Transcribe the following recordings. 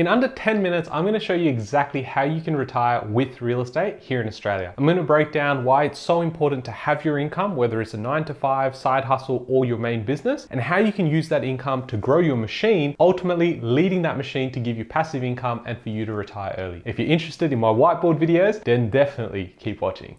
In under 10 minutes, I'm gonna show you exactly how you can retire with real estate here in Australia. I'm gonna break down why it's so important to have your income, whether it's a nine to five, side hustle, or your main business, and how you can use that income to grow your machine, ultimately leading that machine to give you passive income and for you to retire early. If you're interested in my whiteboard videos, then definitely keep watching.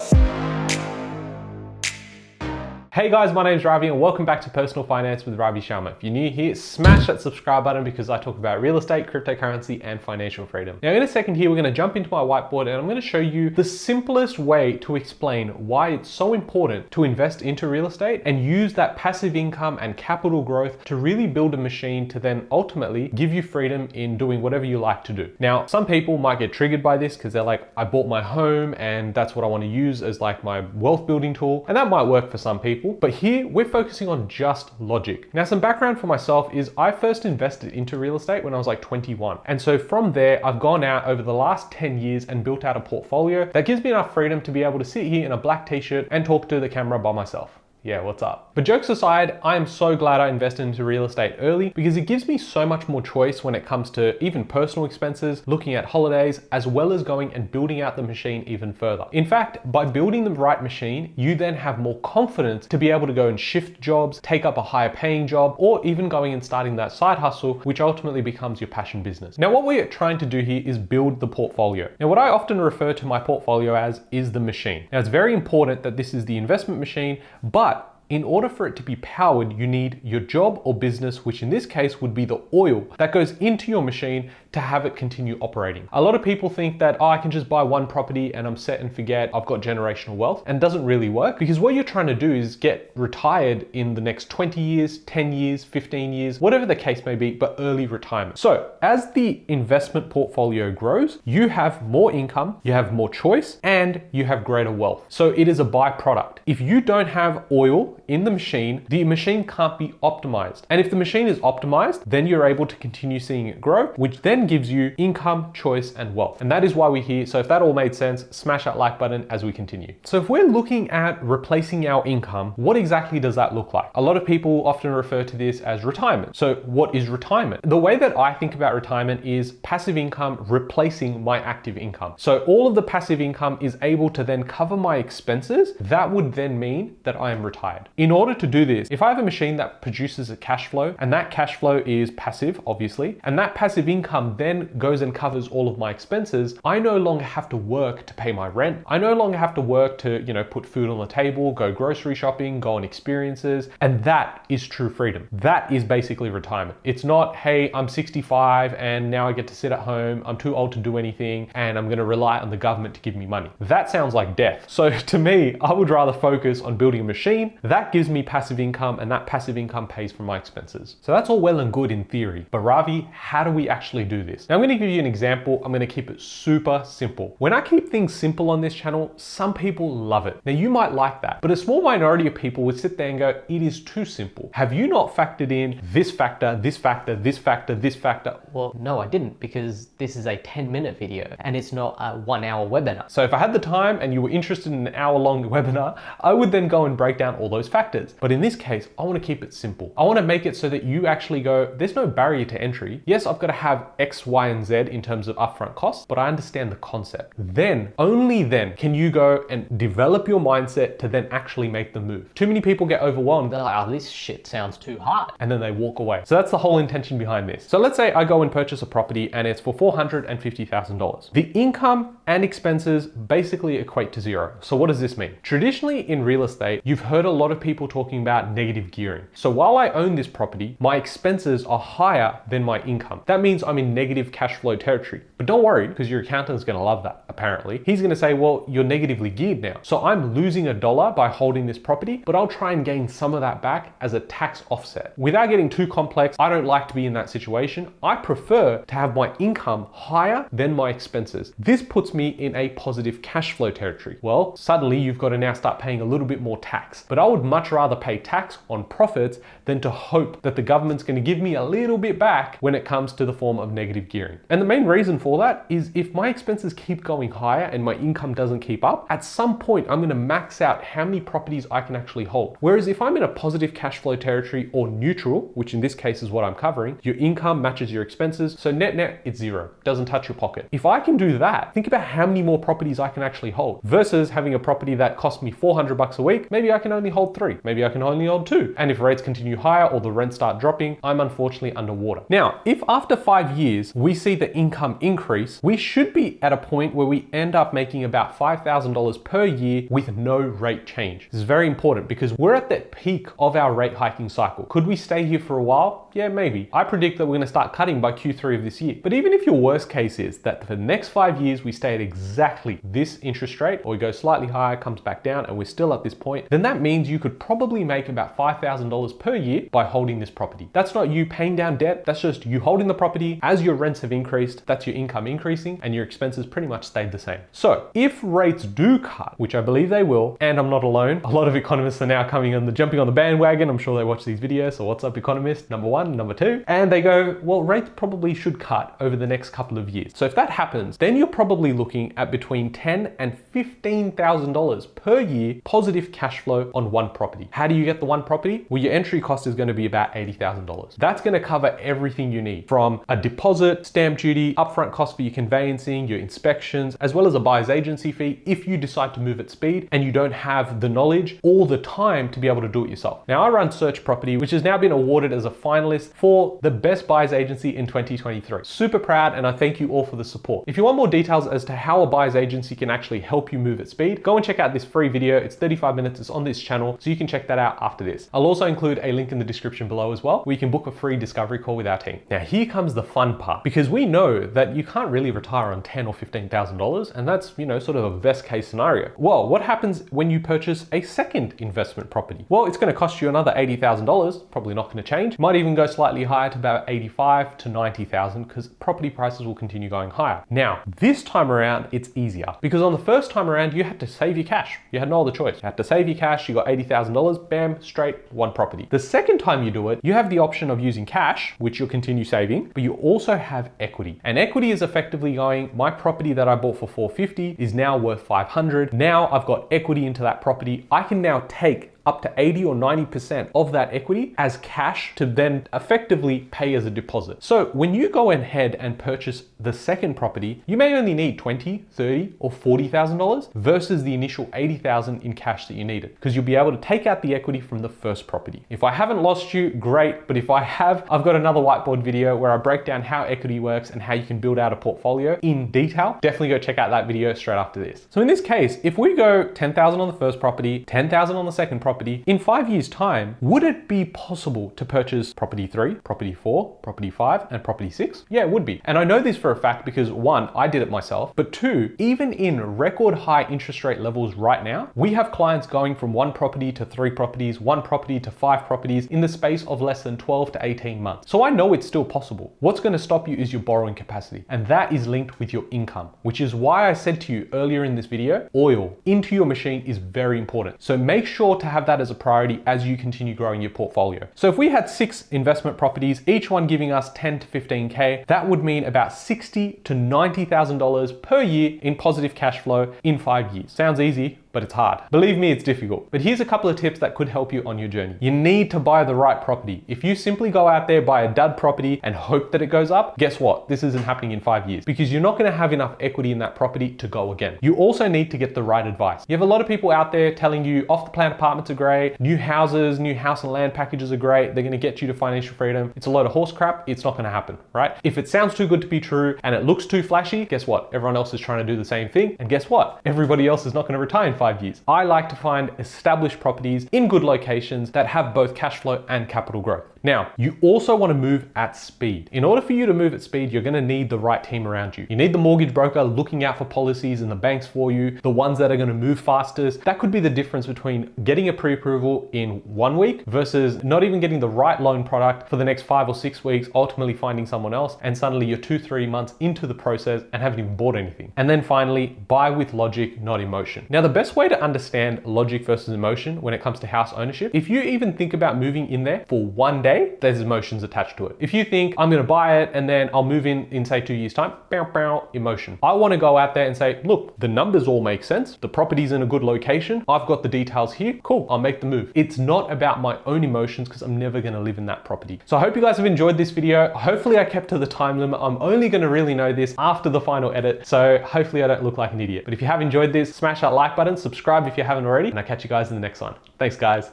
Hey guys, my name is Ravi and welcome back to Personal Finance with Ravi Sharma. If you're new here, smash that subscribe button because I talk about real estate, cryptocurrency, and financial freedom. Now in a second here, we're gonna jump into my whiteboard and I'm gonna show you the simplest way to explain why it's so important to invest into real estate and use that passive income and capital growth to really build a machine to then ultimately give you freedom in doing whatever you like to do. Now, some people might get triggered by this because they're like, I bought my home and that's what I wanna use as like my wealth building tool. And that might work for some people people, but here we're focusing on just logic. Now, some background for myself is I first invested into real estate when I was like 21. And so from there, I've gone out over the last 10 years and built out a portfolio that gives me enough freedom to be able to sit here in a black t shirt and talk to the camera by myself yeah, what's up? But jokes aside, I am so glad I invested into real estate early because it gives me so much more choice when it comes to even personal expenses, looking at holidays, as well as going and building out the machine even further. In fact, by building the right machine, you then have more confidence to be able to go and shift jobs, take up a higher paying job, or even going and starting that side hustle, which ultimately becomes your passion business. Now, what we're trying to do here is build the portfolio. Now, what I often refer to my portfolio as is the machine. Now, it's very important that this is the investment machine, but in order for it to be powered, you need your job or business, which in this case would be the oil that goes into your machine to have it continue operating. A lot of people think that oh, I can just buy one property and I'm set and forget I've got generational wealth and doesn't really work because what you're trying to do is get retired in the next 20 years, 10 years, 15 years, whatever the case may be, but early retirement. So as the investment portfolio grows, you have more income, you have more choice, and you have greater wealth. So it is a byproduct. If you don't have oil in the machine, the machine can't be optimized. And if the machine is optimized, then you're able to continue seeing it grow, which then gives you income, choice, and wealth. And that is why we're here. So if that all made sense, smash that like button as we continue. So if we're looking at replacing our income, what exactly does that look like? A lot of people often refer to this as retirement. So what is retirement? The way that I think about retirement is passive income replacing my active income. So all of the passive income is able to then cover my expenses. That would then mean that I am retired. In order to do this, if I have a machine that produces a cash flow and that cash flow is passive, obviously, and that passive income then goes and covers all of my expenses, I no longer have to work to pay my rent. I no longer have to work to, you know, put food on the table, go grocery shopping, go on experiences. And that is true freedom. That is basically retirement. It's not, hey, I'm 65 and now I get to sit at home, I'm too old to do anything, and I'm gonna rely on the government to give me money. That sounds like death. So to me, I would rather focus on building a machine that gives me passive income and that passive income pays for my expenses. So that's all well and good in theory, but Ravi, how do we actually do this? Now I'm gonna give you an example. I'm gonna keep it super simple. When I keep things simple on this channel, some people love it. Now you might like that, but a small minority of people would sit there and go, it is too simple. Have you not factored in this factor, this factor, this factor, this factor? Well, no, I didn't because this is a 10 minute video and it's not a one hour webinar. So if I had the time and you were interested in an hour long webinar, I would then go and break down all those factors. But in this case, I want to keep it simple. I want to make it so that you actually go, there's no barrier to entry. Yes, I've got to have X, Y, and Z in terms of upfront costs, but I understand the concept. Then, only then, can you go and develop your mindset to then actually make the move. Too many people get overwhelmed. They're like, oh, this shit sounds too hard. And then they walk away. So that's the whole intention behind this. So let's say I go and purchase a property and it's for $450,000. The income and expenses basically equate to zero. So what does this mean? Traditionally in real estate, you've heard a lot of people talking about negative gearing. So while I own this property, my expenses are higher than my income. That means I'm in negative cash flow territory. But don't worry, because your accountant is gonna love that, apparently. He's gonna say, well, you're negatively geared now. So I'm losing a dollar by holding this property, but I'll try and gain some of that back as a tax offset. Without getting too complex, I don't like to be in that situation. I prefer to have my income higher than my expenses. This puts me in a positive cash flow territory? Well, suddenly you've got to now start paying a little bit more tax. But I would much rather pay tax on profits than to hope that the government's going to give me a little bit back when it comes to the form of negative gearing. And the main reason for that is if my expenses keep going higher and my income doesn't keep up, at some point I'm going to max out how many properties I can actually hold. Whereas if I'm in a positive cash flow territory or neutral, which in this case is what I'm covering, your income matches your expenses. So net net, it's zero, doesn't touch your pocket. If I can do that, think about how many more properties I can actually hold versus having a property that costs me 400 bucks a week. Maybe I can only hold three. Maybe I can only hold two. And if rates continue higher or the rents start dropping, I'm unfortunately underwater. Now, if after five years we see the income increase, we should be at a point where we end up making about $5,000 per year with no rate change. This is very important because we're at that peak of our rate hiking cycle. Could we stay here for a while? Yeah, maybe. I predict that we're going to start cutting by Q3 of this year. But even if your worst case is that for the next five years we stay at exactly this interest rate, or we go slightly higher, comes back down, and we're still at this point, then that means you could probably make about $5,000 per year by holding this property. That's not you paying down debt, that's just you holding the property. As your rents have increased, that's your income increasing, and your expenses pretty much stayed the same. So if rates do cut, which I believe they will, and I'm not alone, a lot of economists are now coming on the jumping on the bandwagon. I'm sure they watch these videos. So what's up, economist? Number one, number two, and they go, well, rates probably should cut over the next couple of years. So if that happens, then you're probably looking at between ten and fifteen thousand dollars per year positive cash flow on one property. How do you get the one property? Well, your entry cost is going to be about eighty thousand dollars. That's going to cover everything you need from a deposit, stamp duty, upfront cost for your conveyancing, your inspections, as well as a buyer's agency fee if you decide to move at speed and you don't have the knowledge or the time to be able to do it yourself. Now, I run Search Property, which has now been awarded as a finalist for the best buyer's agency in 2023. Super proud, and I thank you all for the support. If you want more details as to how a buyer's agency can actually help you move at speed, go and check out this free video. It's 35 minutes, it's on this channel, so you can check that out after this. I'll also include a link in the description below as well, where you can book a free discovery call with our team. Now, here comes the fun part, because we know that you can't really retire on ten or fifteen thousand dollars, and that's you know sort of a best case scenario. Well, what happens when you purchase a second investment property? Well, it's going to cost you another eighty thousand dollars. Probably not going to change. Might even go slightly higher to about eighty-five to ninety thousand, because property prices will continue going higher. Now, this time around, it's easier because on the first time around, you had to save your cash. You had no other choice. You had to save your cash. You got eighty thousand dollars. Bam, straight one property. The second time you do it, you have the option of using cash, which you'll continue saving, but you also have equity. And equity is effectively going, my property that I bought for 450 is now worth 500. Now I've got equity into that property. I can now take up to 80 or 90% of that equity as cash to then effectively pay as a deposit. So when you go ahead and purchase the second property, you may only need 20, 30 or $40,000 versus the initial 80,000 in cash that you needed because you'll be able to take out the equity from the first property. If I haven't lost you, great, but if I have, I've got another whiteboard video where I break down how equity works and how you can build out a portfolio in detail. Definitely go check out that video straight after this. So in this case, if we go 10,000 on the first property, 10,000 on the second property, property, in five years' time, would it be possible to purchase property three, property four, property five, and property six? Yeah, it would be. And I know this for a fact because one, I did it myself, but two, even in record high interest rate levels right now, we have clients going from one property to three properties, one property to five properties in the space of less than 12 to 18 months. So I know it's still possible. What's going to stop you is your borrowing capacity, and that is linked with your income, which is why I said to you earlier in this video, oil into your machine is very important. So make sure to have have that as a priority as you continue growing your portfolio. So if we had six investment properties, each one giving us 10 to 15K, that would mean about 60 to $90,000 per year in positive cash flow in five years. Sounds easy, but it's hard. Believe me, it's difficult. But here's a couple of tips that could help you on your journey. You need to buy the right property. If you simply go out there, buy a dud property and hope that it goes up, guess what? This isn't happening in five years because you're not gonna have enough equity in that property to go again. You also need to get the right advice. You have a lot of people out there telling you off the plan apartments are great, new houses, new house and land packages are great, they're gonna get you to financial freedom. It's a load of horse crap, it's not gonna happen, right? If it sounds too good to be true and it looks too flashy, guess what? Everyone else is trying to do the same thing, and guess what? Everybody else is not gonna retire years. I like to find established properties in good locations that have both cash flow and capital growth. Now, you also want to move at speed. In order for you to move at speed, you're going to need the right team around you. You need the mortgage broker looking out for policies and the banks for you, the ones that are going to move fastest. That could be the difference between getting a pre approval in one week versus not even getting the right loan product for the next five or six weeks, ultimately finding someone else, and suddenly you're two, three months into the process and haven't even bought anything. And then finally, buy with logic, not emotion. Now, the best way to understand logic versus emotion when it comes to house ownership, if you even think about moving in there for one day, there's emotions attached to it. If you think I'm gonna buy it and then I'll move in in say two years' time, bow, bow, emotion. I wanna go out there and say, look, the numbers all make sense. The property's in a good location. I've got the details here. Cool, I'll make the move. It's not about my own emotions because I'm never gonna live in that property. So I hope you guys have enjoyed this video. Hopefully I kept to the time limit. I'm only gonna really know this after the final edit. So hopefully I don't look like an idiot. But if you have enjoyed this, smash that like button, subscribe if you haven't already, and I'll catch you guys in the next one. Thanks guys.